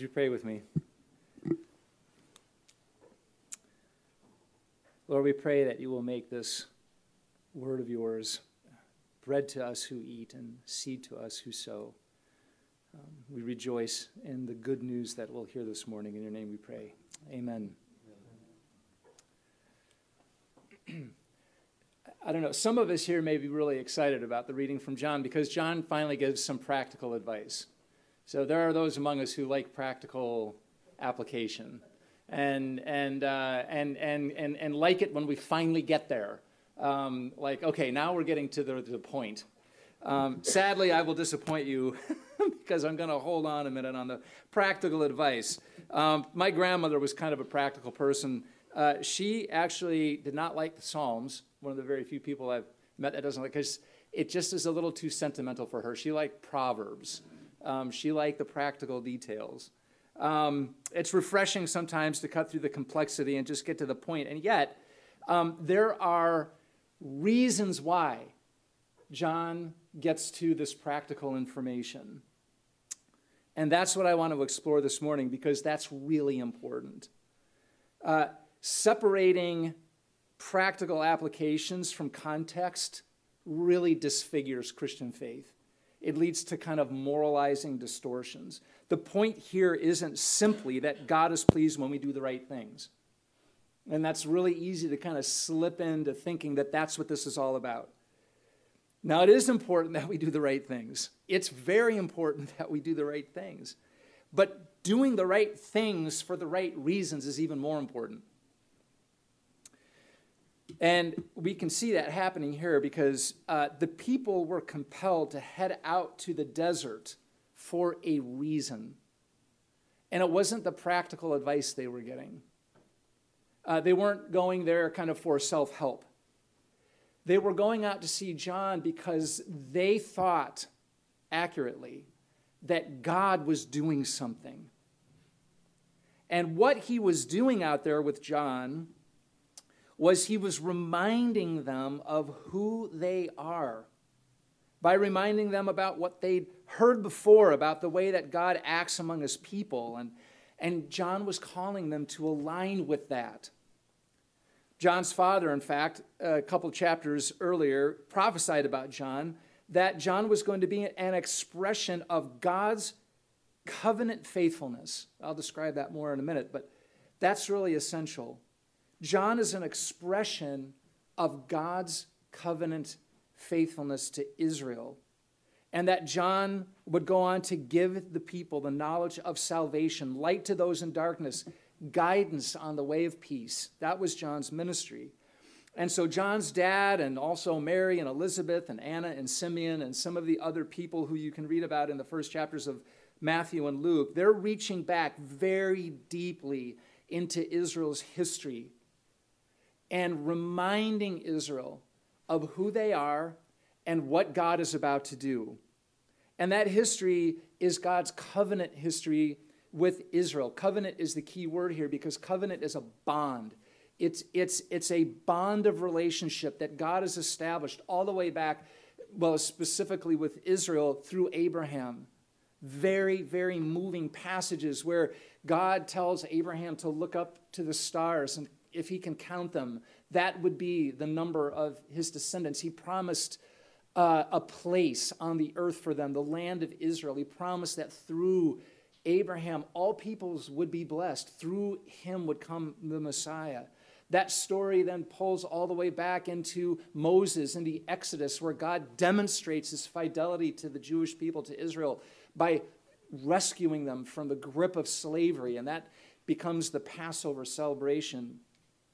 Would you pray with me? Lord, we pray that you will make this word of yours bread to us who eat and seed to us who sow. Um, we rejoice in the good news that we'll hear this morning. In your name we pray. Amen. I don't know, some of us here may be really excited about the reading from John because John finally gives some practical advice. So there are those among us who like practical application and, and, uh, and, and, and, and like it when we finally get there. Um, like, okay, now we're getting to the, the point. Um, sadly, I will disappoint you because I'm going to hold on a minute on the practical advice. Um, my grandmother was kind of a practical person. Uh, she actually did not like the Psalms, one of the very few people I've met that doesn't like, because it just is a little too sentimental for her. She liked Proverbs. Um, she liked the practical details. Um, it's refreshing sometimes to cut through the complexity and just get to the point. And yet, um, there are reasons why John gets to this practical information. And that's what I want to explore this morning because that's really important. Uh, separating practical applications from context really disfigures Christian faith. It leads to kind of moralizing distortions. The point here isn't simply that God is pleased when we do the right things. And that's really easy to kind of slip into thinking that that's what this is all about. Now, it is important that we do the right things. It's very important that we do the right things. But doing the right things for the right reasons is even more important. And we can see that happening here because uh, the people were compelled to head out to the desert for a reason. And it wasn't the practical advice they were getting. Uh, they weren't going there kind of for self help. They were going out to see John because they thought accurately that God was doing something. And what he was doing out there with John was he was reminding them of who they are by reminding them about what they'd heard before about the way that God acts among his people. And, and John was calling them to align with that. John's father, in fact, a couple chapters earlier, prophesied about John that John was going to be an expression of God's covenant faithfulness. I'll describe that more in a minute, but that's really essential. John is an expression of God's covenant faithfulness to Israel. And that John would go on to give the people the knowledge of salvation, light to those in darkness, guidance on the way of peace. That was John's ministry. And so John's dad, and also Mary and Elizabeth and Anna and Simeon and some of the other people who you can read about in the first chapters of Matthew and Luke, they're reaching back very deeply into Israel's history and reminding Israel of who they are and what God is about to do. And that history is God's covenant history with Israel. Covenant is the key word here because covenant is a bond. It's, it's, it's a bond of relationship that God has established all the way back, well, specifically with Israel through Abraham. Very, very moving passages where God tells Abraham to look up to the stars and if he can count them, that would be the number of his descendants. He promised uh, a place on the earth for them, the land of Israel. He promised that through Abraham, all peoples would be blessed. Through him would come the Messiah. That story then pulls all the way back into Moses and the Exodus, where God demonstrates his fidelity to the Jewish people, to Israel, by rescuing them from the grip of slavery. And that becomes the Passover celebration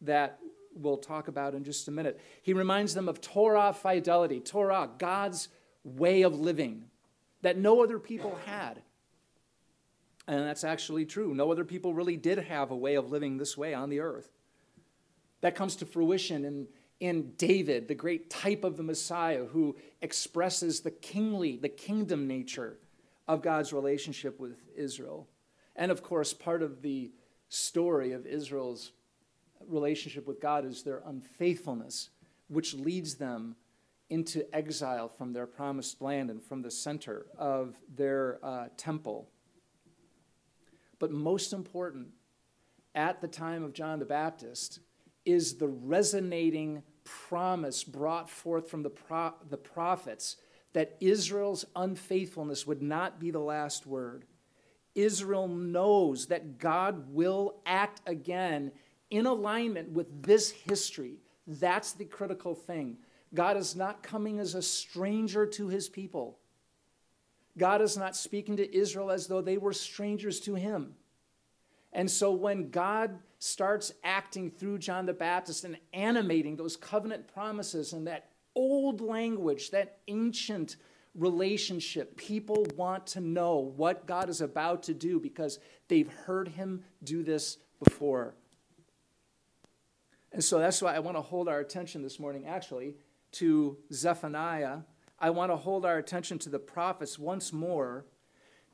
that we'll talk about in just a minute. He reminds them of Torah fidelity, Torah, God's way of living that no other people had. And that's actually true. No other people really did have a way of living this way on the earth. That comes to fruition in, in David, the great type of the Messiah who expresses the kingly, the kingdom nature of God's relationship with Israel. And of course, part of the story of Israel's relationship with God is their unfaithfulness, which leads them into exile from their promised land and from the center of their uh, temple. but most important, at the time of John the Baptist, is the resonating promise brought forth from the, pro- the prophets that Israel's unfaithfulness would not be the last word. Israel knows that God will act again in alignment with this history. That's the critical thing. God is not coming as a stranger to his people. God is not speaking to Israel as though they were strangers to him. And so when God starts acting through John the Baptist and animating those covenant promises and that old language, that ancient relationship, people want to know what God is about to do because they've heard him do this before. And so that's why I want to hold our attention this morning, actually, to Zephaniah. I want to hold our attention to the prophets once more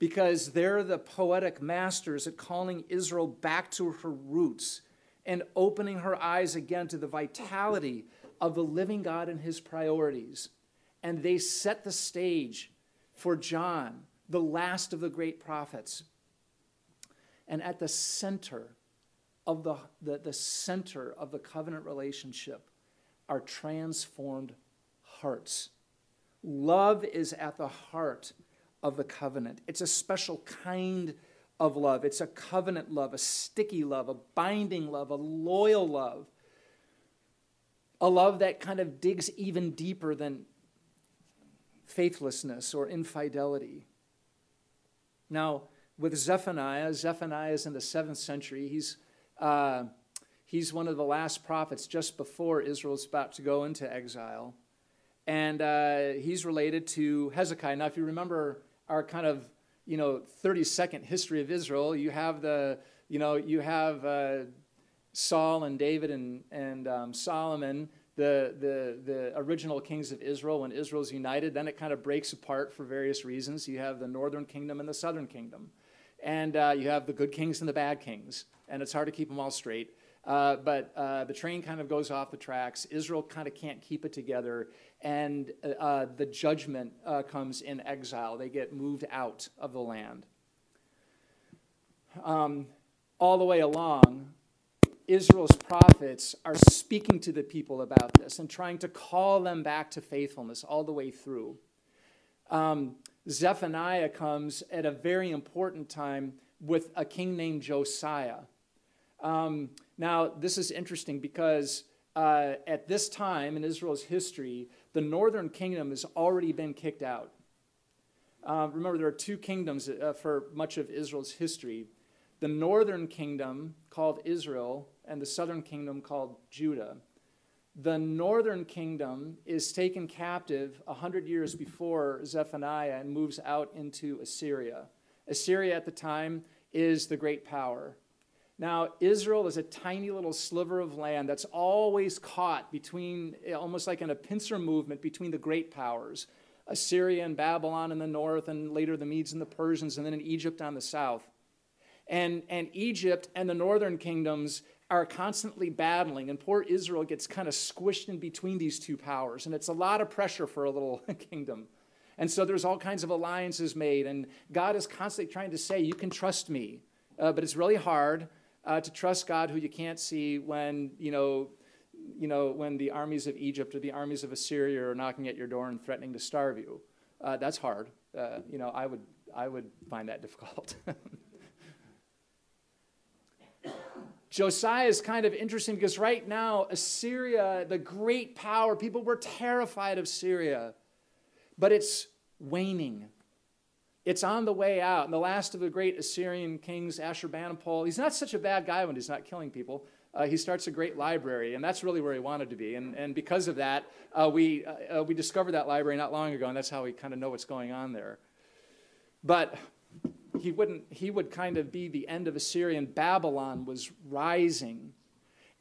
because they're the poetic masters at calling Israel back to her roots and opening her eyes again to the vitality of the living God and his priorities. And they set the stage for John, the last of the great prophets. And at the center of the, the, the center of the covenant relationship are transformed hearts. Love is at the heart of the covenant. It's a special kind of love. It's a covenant love, a sticky love, a binding love, a loyal love. A love that kind of digs even deeper than faithlessness or infidelity. Now, with Zephaniah, Zephaniah is in the seventh century. He's uh, he's one of the last prophets just before Israel's about to go into exile. And uh, he's related to Hezekiah. Now, if you remember our kind of, you know, 30 second history of Israel, you have the, you know, you have uh, Saul and David and, and um, Solomon, the, the, the original kings of Israel, when Israel's united, then it kind of breaks apart for various reasons. You have the northern kingdom and the southern kingdom. And uh, you have the good kings and the bad kings and it's hard to keep them all straight. Uh, but uh, the train kind of goes off the tracks. Israel kind of can't keep it together, and uh, the judgment uh, comes in exile. They get moved out of the land. Um, all the way along, Israel's prophets are speaking to the people about this and trying to call them back to faithfulness all the way through. Um, Zephaniah comes at a very important time with a king named Josiah. Um, now, this is interesting because uh, at this time in Israel's history, the northern kingdom has already been kicked out. Uh, remember, there are two kingdoms uh, for much of Israel's history the northern kingdom, called Israel, and the southern kingdom, called Judah. The northern kingdom is taken captive 100 years before Zephaniah and moves out into Assyria. Assyria at the time is the great power. Now, Israel is a tiny little sliver of land that's always caught between, almost like in a pincer movement, between the great powers Assyria and Babylon in the north, and later the Medes and the Persians, and then in Egypt on the south. And, and Egypt and the northern kingdoms are constantly battling, and poor Israel gets kind of squished in between these two powers. And it's a lot of pressure for a little kingdom. And so there's all kinds of alliances made, and God is constantly trying to say, You can trust me. Uh, but it's really hard uh, to trust God who you can't see when, you know, you know, when the armies of Egypt or the armies of Assyria are knocking at your door and threatening to starve you. Uh, that's hard. Uh, you know, I would, I would find that difficult. Josiah is kind of interesting because right now, Assyria, the great power, people were terrified of Syria, but it's waning. It's on the way out. And the last of the great Assyrian kings, Ashurbanipal, he's not such a bad guy when he's not killing people. Uh, he starts a great library, and that's really where he wanted to be. And, and because of that, uh, we, uh, uh we discovered that library not long ago, and that's how we kind of know what's going on there. But he, wouldn't, he would kind of be the end of Assyrian. Babylon was rising.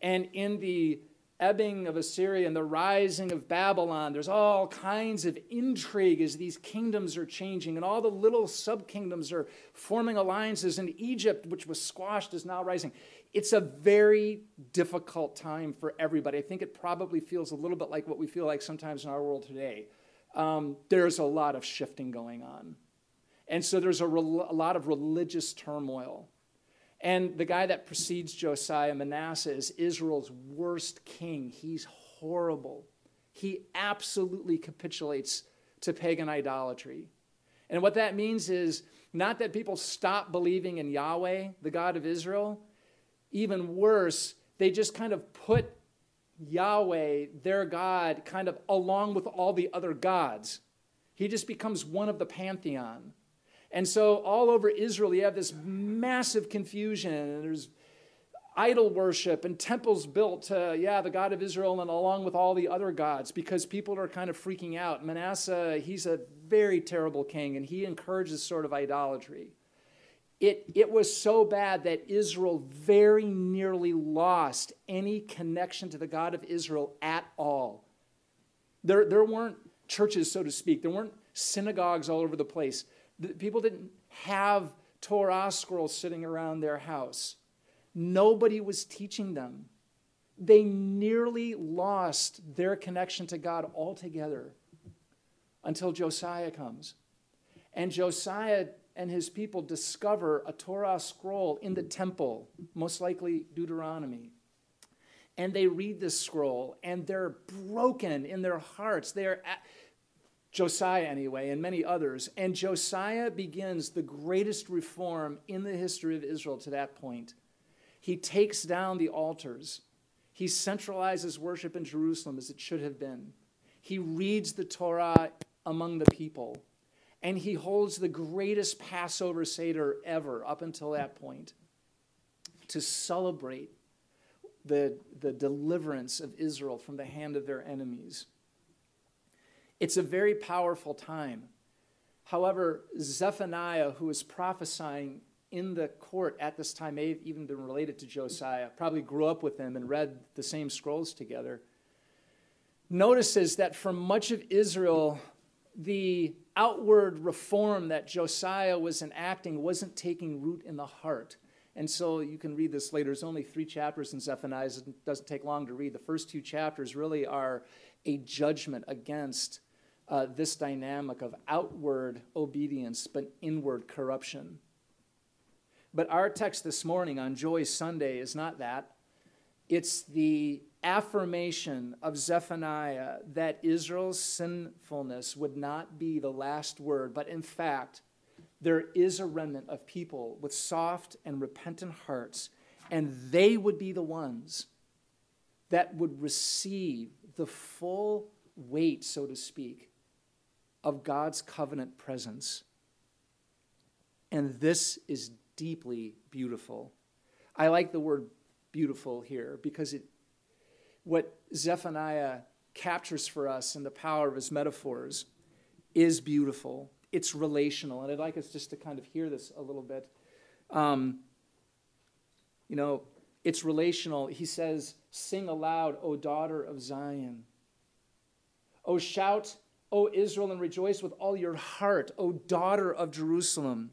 And in the ebbing of Assyria and the rising of Babylon. There's all kinds of intrigue as these kingdoms are changing, and all the little sub kingdoms are forming alliances. And Egypt, which was squashed, is now rising. It's a very difficult time for everybody. I think it probably feels a little bit like what we feel like sometimes in our world today. Um, there's a lot of shifting going on. And so there's a, a lot of religious turmoil. And the guy that precedes Josiah, Manasseh, is Israel's worst king. He's horrible. He absolutely capitulates to pagan idolatry. And what that means is not that people stop believing in Yahweh, the God of Israel. Even worse, they just kind of put Yahweh, their God, kind of along with all the other gods. He just becomes one of the pantheon. And so all over Israel, you have this massive confusion. And there's idol worship and temples built to, yeah, the God of Israel and along with all the other gods because people are kind of freaking out. Manasseh, he's a very terrible king and he encourages sort of idolatry. It, it was so bad that Israel very nearly lost any connection to the God of Israel at all. There, there weren't churches, so to speak, there weren't synagogues all over the place. People didn't have Torah scrolls sitting around their house. Nobody was teaching them. They nearly lost their connection to God altogether until Josiah comes. And Josiah and his people discover a Torah scroll in the temple, most likely Deuteronomy. And they read this scroll and they're broken in their hearts. They are. Josiah, anyway, and many others. And Josiah begins the greatest reform in the history of Israel to that point. He takes down the altars, he centralizes worship in Jerusalem as it should have been. He reads the Torah among the people, and he holds the greatest Passover Seder ever up until that point to celebrate the, the deliverance of Israel from the hand of their enemies. It's a very powerful time. However, Zephaniah, who is prophesying in the court at this time, may have even been related to Josiah, probably grew up with him and read the same scrolls together, notices that for much of Israel, the outward reform that Josiah was enacting wasn't taking root in the heart. And so you can read this later. There's only three chapters in Zephaniah. It doesn't take long to read. The first two chapters really are a judgment against uh, this dynamic of outward obedience but inward corruption. But our text this morning on Joy Sunday is not that. It's the affirmation of Zephaniah that Israel's sinfulness would not be the last word, but in fact, there is a remnant of people with soft and repentant hearts, and they would be the ones that would receive the full weight, so to speak, of God's covenant presence. And this is deeply beautiful. I like the word beautiful here because it, what Zephaniah captures for us in the power of his metaphors is beautiful. It's relational. And I'd like us just to kind of hear this a little bit. Um, you know, it's relational. He says, Sing aloud, O daughter of Zion. O shout O Israel, and rejoice with all your heart, O daughter of Jerusalem.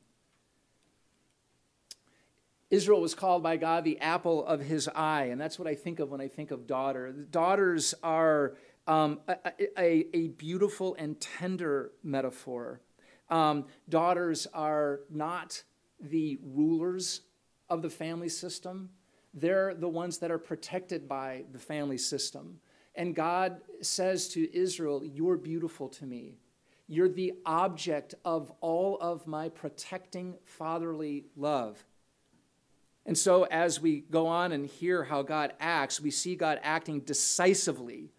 Israel was called by God the apple of his eye, and that's what I think of when I think of daughter. Daughters are um, a, a, a, beautiful and tender metaphor. Um, daughters are not the rulers of the family system, they're the ones that are protected by the family system. And God says to Israel, You're beautiful to me. You're the object of all of my protecting fatherly love. And so, as we go on and hear how God acts, we see God acting decisively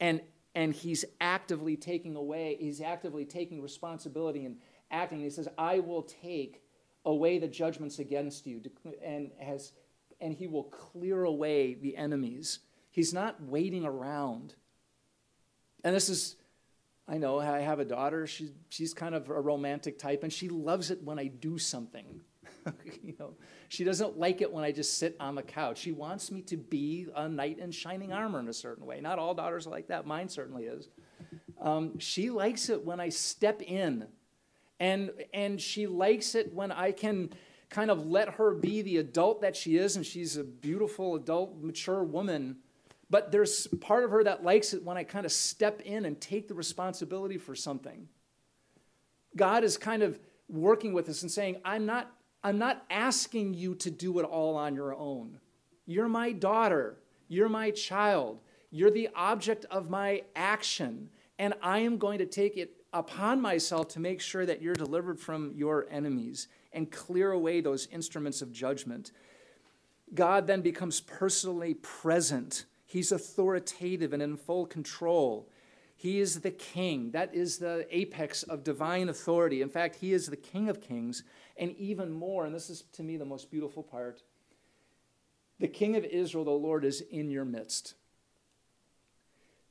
and, and He's actively taking away, He's actively taking responsibility and acting. He says, I will take away the judgments against you, and, has, and He will clear away the enemies. He's not waiting around. And this is, I know I have a daughter. She, she's kind of a romantic type, and she loves it when I do something. you know, she doesn't like it when I just sit on the couch. She wants me to be a knight in shining armor in a certain way. Not all daughters are like that. Mine certainly is. Um, she likes it when I step in, and and she likes it when I can kind of let her be the adult that she is, and she's a beautiful adult, mature woman but there's part of her that likes it when I kind of step in and take the responsibility for something. God is kind of working with us and saying, I'm not, I'm not asking you to do it all on your own. You're my daughter. You're my child. You're the object of my action. And I am going to take it upon myself to make sure that you're delivered from your enemies and clear away those instruments of judgment. God then becomes personally present. He's authoritative and in full control. He is the king. That is the apex of divine authority. In fact, he is the king of kings. And even more, and this is to me the most beautiful part the king of Israel, the Lord, is in your midst.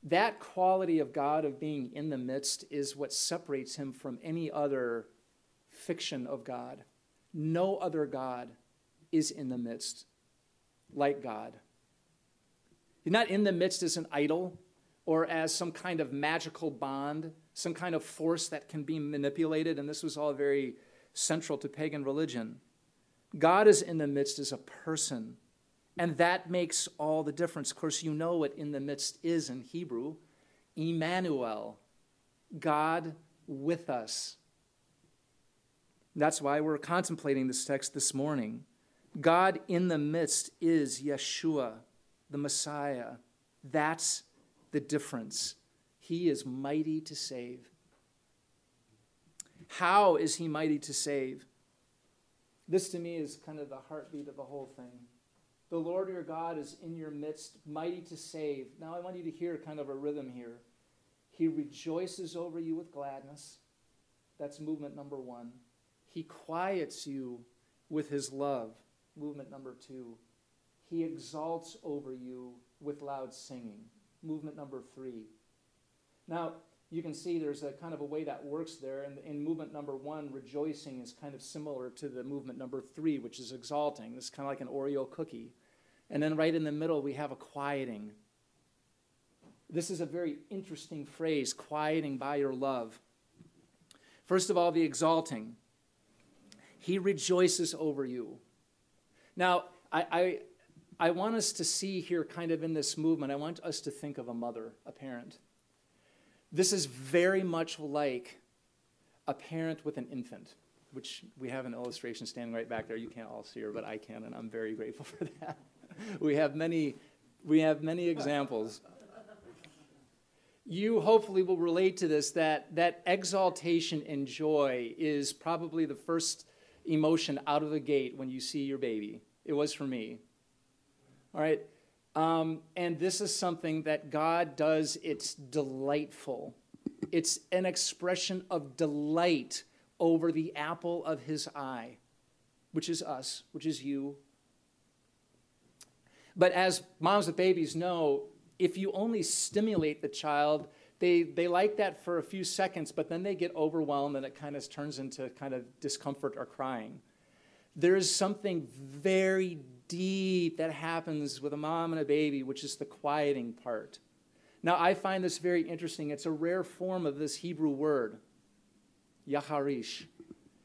That quality of God of being in the midst is what separates him from any other fiction of God. No other God is in the midst like God. He's not in the midst as an idol or as some kind of magical bond, some kind of force that can be manipulated. And this was all very central to pagan religion. God is in the midst as a person. And that makes all the difference. Of course, you know what in the midst is in Hebrew Emmanuel, God with us. That's why we're contemplating this text this morning. God in the midst is Yeshua, the Messiah. That's the difference. He is mighty to save. How is he mighty to save? This to me is kind of the heartbeat of the whole thing. The Lord your God is in your midst, mighty to save. Now I want you to hear kind of a rhythm here. He rejoices over you with gladness. That's movement number one. He quiets you with his love. Movement number two. He exalts over you with loud singing movement number three. Now, you can see there's a kind of a way that works there. And in movement number one, rejoicing is kind of similar to the movement number three, which is exalting. It's kind of like an Oreo cookie. And then right in the middle, we have a quieting. This is a very interesting phrase, quieting by your love. First of all, the exalting. He rejoices over you. Now, I I want us to see here, kind of in this movement, I want us to think of a mother, a parent. This is very much like a parent with an infant, which we have an illustration standing right back there. You can't all see her, but I can, and I'm very grateful for that. we have many, we have many examples. You hopefully will relate to this that that exaltation and joy is probably the first emotion out of the gate when you see your baby. It was for me. All right? Um, and this is something that God does, it's delightful. It's an expression of delight over the apple of his eye, which is us, which is you. But as moms with babies know, if you only stimulate the child, they, they like that for a few seconds, but then they get overwhelmed and it kind of turns into kind of discomfort or crying. There is something very deep that happens with a mom and a baby, which is the quieting part. Now, I find this very interesting. It's a rare form of this Hebrew word, yaharish.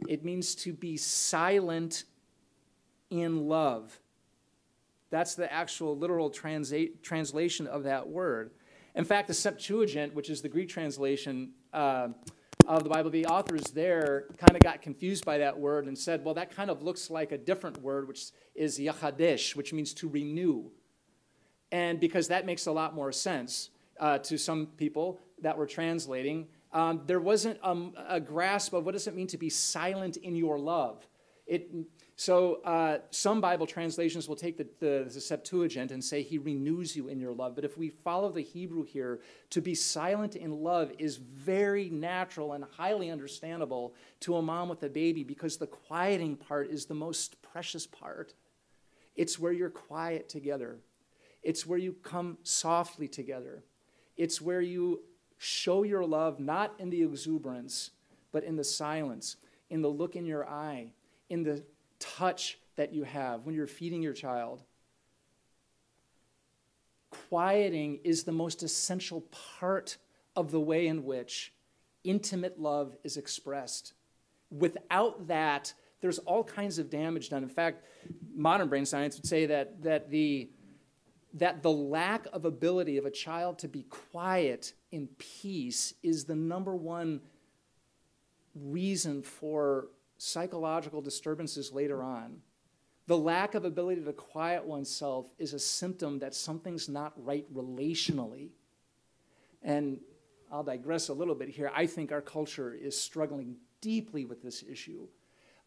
It means to be silent in love. That's the actual literal transa- translation of that word. In fact, the Septuagint, which is the Greek translation, uh, of the Bible, the authors there kind of got confused by that word and said, well, that kind of looks like a different word, which is yachadesh, which means to renew. And because that makes a lot more sense uh, to some people that were translating, um, there wasn't um, a grasp of what does it mean to be silent in your love. It, so uh, some Bible translations will take the, the, the, Septuagint and say he renews you in your love. But if we follow the Hebrew here, to be silent in love is very natural and highly understandable to a mom with a baby because the quieting part is the most precious part. It's where you're quiet together. It's where you come softly together. It's where you show your love not in the exuberance, but in the silence, in the look in your eye, in the touch that you have when you're feeding your child. Quieting is the most essential part of the way in which intimate love is expressed. Without that, there's all kinds of damage done. In fact, modern brain science would say that, that, the, that the lack of ability of a child to be quiet in peace is the number one reason for psychological disturbances later on. The lack of ability to quiet oneself is a symptom that something's not right relationally. And I'll digress a little bit here. I think our culture is struggling deeply with this issue.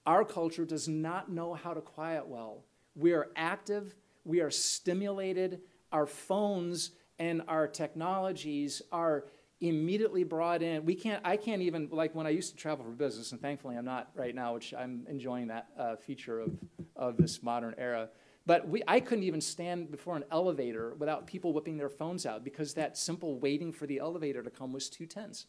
Our culture does not know how to quiet well. We are active, we are stimulated, our phones and our technologies are immediately brought in. We can't, I can't even, like when I used to travel for business, and thankfully I'm not right now, which I'm enjoying that uh, feature of, of this modern era. But we, I couldn't even stand before an elevator without people whipping their phones out because that simple waiting for the elevator to come was too tense.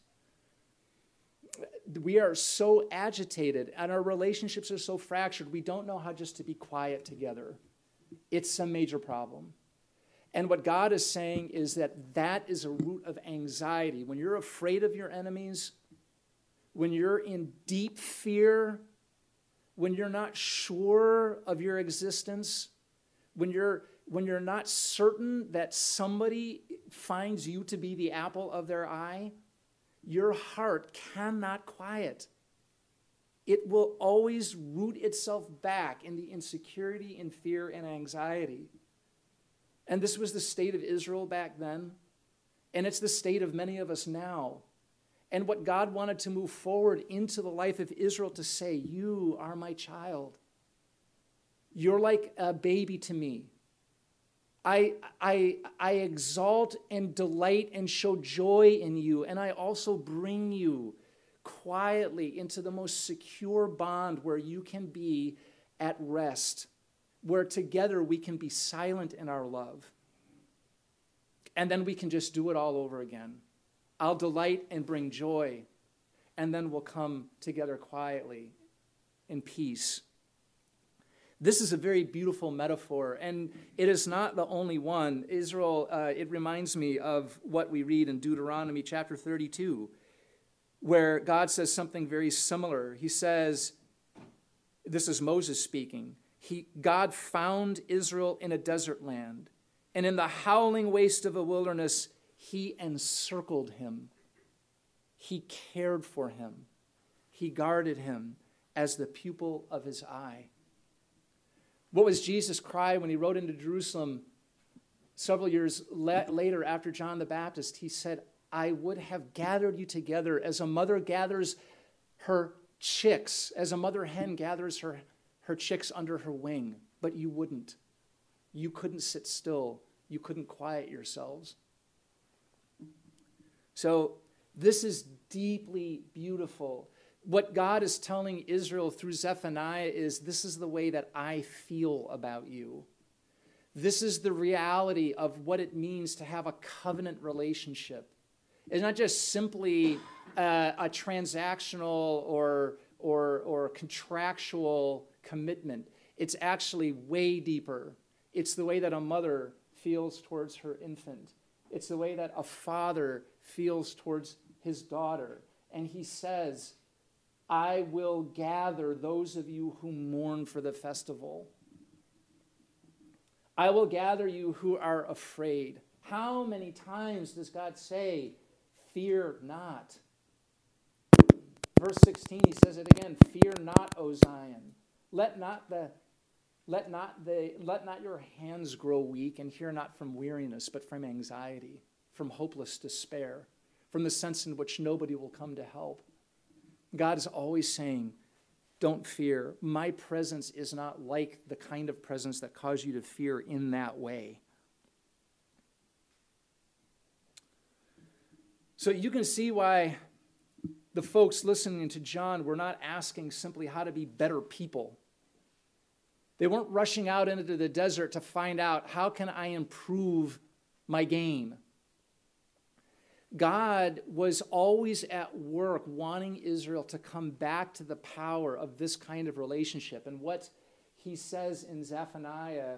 We are so agitated and our relationships are so fractured, we don't know how just to be quiet together. It's a major problem. And what God is saying is that that is a root of anxiety. When you're afraid of your enemies, when you're in deep fear, when you're not sure of your existence, when you're when you're not certain that somebody finds you to be the apple of their eye, your heart cannot quiet. It will always root itself back in the insecurity and fear and anxiety. And this was the state of Israel back then. And it's the state of many of us now. And what God wanted to move forward into the life of Israel to say, You are my child. You're like a baby to me. I, I, I exalt and delight and show joy in you, and I also bring you quietly into the most secure bond where you can be at rest where together we can be silent in our love. And then we can just do it all over again. I'll delight and bring joy, and then we'll come together quietly in peace. This is a very beautiful metaphor, and it is not the only one. Israel, uh, it reminds me of what we read in Deuteronomy chapter 32, where God says something very similar. He says, This is Moses speaking he, God found Israel in a desert land, and in the howling waste of a wilderness, he encircled him. He cared for him. He guarded him as the pupil of his eye. What was Jesus' cry when he rode into Jerusalem several years la- later after John the Baptist? He said, I would have gathered you together as a mother gathers her chicks, as a mother hen gathers her her chicks under her wing, but you wouldn't. You couldn't sit still. You couldn't quiet yourselves. So, this is deeply beautiful. What God is telling Israel through Zephaniah is this is the way that I feel about you. This is the reality of what it means to have a covenant relationship. It's not just simply uh, a transactional or, or, or contractual commitment. It's actually way deeper. It's the way that a mother feels towards her infant, it's the way that a father feels towards his daughter. And he says, I will gather those of you who mourn for the festival. I will gather you who are afraid. How many times does God say, Fear not? Verse 16, he says it again Fear not, O Zion. Let not the let not the let not your hands grow weak and hear not from weariness, but from anxiety, from hopeless despair, from the sense in which nobody will come to help. God is always saying, Don't fear. My presence is not like the kind of presence that caused you to fear in that way. So you can see why the folks listening to John were not asking simply how to be better people they weren't rushing out into the desert to find out how can I improve my game. God was always at work wanting Israel to come back to the power of this kind of relationship. And what he says in Zephaniah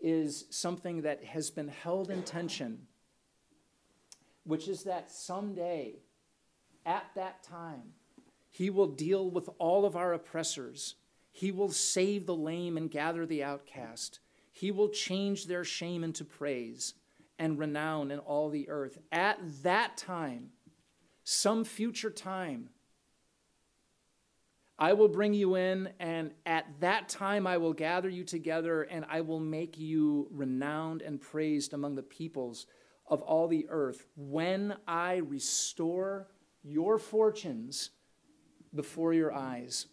is something that has been held in tension, which is that someday, at that time, he will deal with all of our oppressors he will save the lame and gather the outcast. He will change their shame into praise and renown in all the earth. At that time, some future time, I will bring you in, and at that time I will gather you together, and I will make you renowned and praised among the peoples of all the earth when I restore your fortunes before your eyes.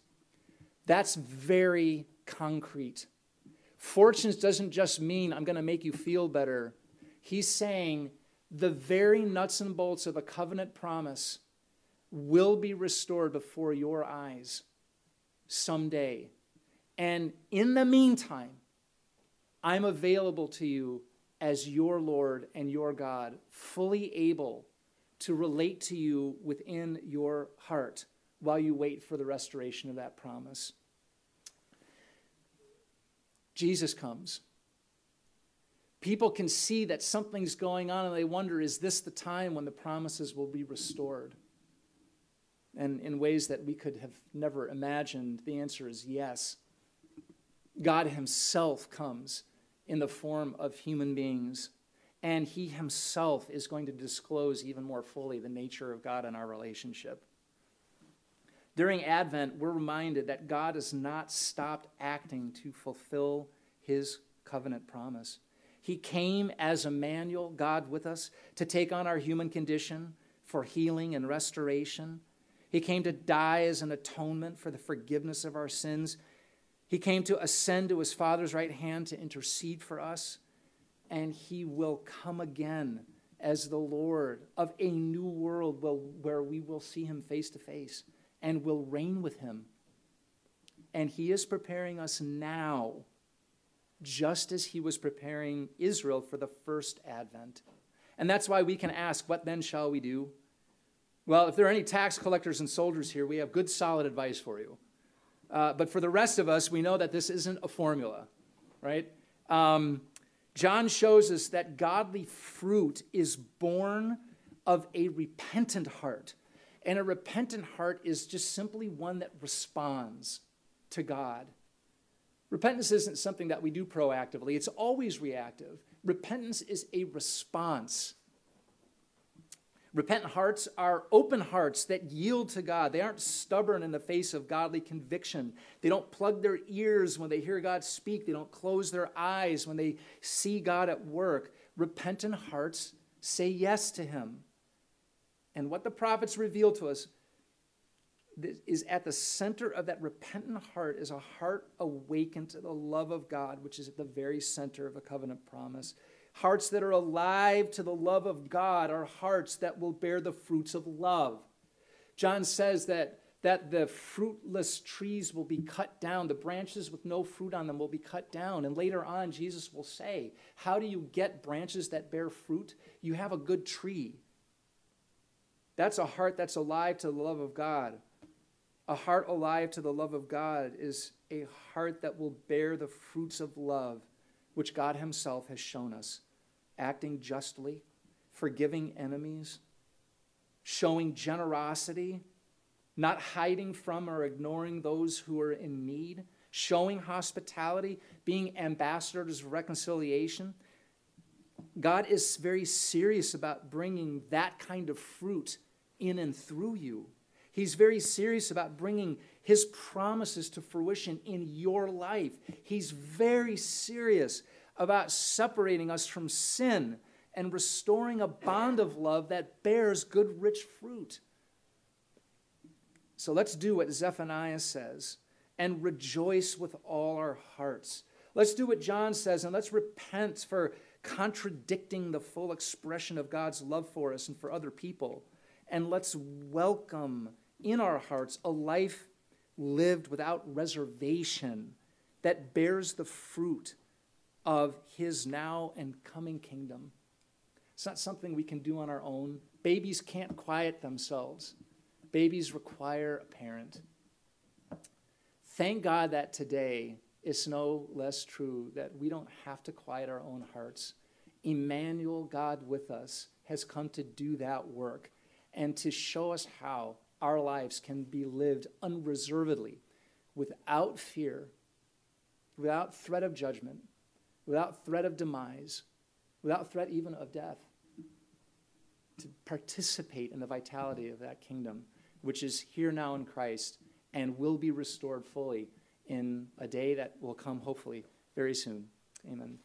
That's very concrete. Fortunes doesn't just mean I'm going to make you feel better. He's saying the very nuts and bolts of a covenant promise will be restored before your eyes someday. And in the meantime, I'm available to you as your Lord and your God, fully able to relate to you within your heart while you wait for the restoration of that promise. Jesus comes. People can see that something's going on and they wonder is this the time when the promises will be restored? And in ways that we could have never imagined, the answer is yes. God Himself comes in the form of human beings, and He Himself is going to disclose even more fully the nature of God in our relationship. During Advent, we're reminded that God has not stopped acting to fulfill His covenant promise. He came as Emmanuel, God with us, to take on our human condition for healing and restoration he came to die as an atonement for the forgiveness of our sins. He came to ascend to his Father's right hand to intercede for us. And he will come again as the Lord of a new world where we will see him face to face and will reign with him. And he is preparing us now, just as he was preparing Israel for the first advent. And that's why we can ask, What then shall we do? Well, if there are any tax collectors and soldiers here, we have good, solid advice for you. Uh, but for the rest of us, we know that this isn't a formula, right? Um, John shows us that godly fruit is born of a repentant heart. And a repentant heart is just simply one that responds to God. Repentance isn't something that we do proactively, it's always reactive. Repentance is a response Repentant hearts are open hearts that yield to God. They aren't stubborn in the face of godly conviction. They don't plug their ears when they hear God speak. They don't close their eyes when they see God at work. Repentant hearts say yes to Him. And what the prophets reveal to us is at the center of that repentant heart is a heart awakened to the love of God, which is at the very center of a covenant promise. Hearts that are alive to the love of God are hearts that will bear the fruits of love. John says that, that the fruitless trees will be cut down, the branches with no fruit on them will be cut down. And later on, Jesus will say, How do you get branches that bear fruit? You have a good tree. That's a heart that's alive to the love of God. A heart alive to the love of God is a heart that will bear the fruits of love which God Himself has shown us acting justly, forgiving enemies, showing generosity, not hiding from or ignoring those who are in need, showing hospitality, being ambassadors of reconciliation. God is very serious about bringing that kind of fruit in and through you. He's very serious about bringing his promises to fruition in your life. He's very serious about separating us from sin and restoring a bond of love that bears good, rich fruit. So let's do what Zephaniah says and rejoice with all our hearts. Let's do what John says and let's repent for contradicting the full expression of God's love for us and for other people. And let's welcome in our hearts a life lived without reservation that bears the fruit of his now and coming kingdom. It's not something we can do on our own. Babies can't quiet themselves, babies require a parent. Thank God that today it's no less true that we don't have to quiet our own hearts. Emmanuel, God with us, has come to do that work and to show us how our lives can be lived unreservedly, without fear, without threat of judgment, without threat of demise, without threat even of death, to participate in the vitality of that kingdom, which is here now in Christ and will be restored fully in a day that will come hopefully very soon. Amen.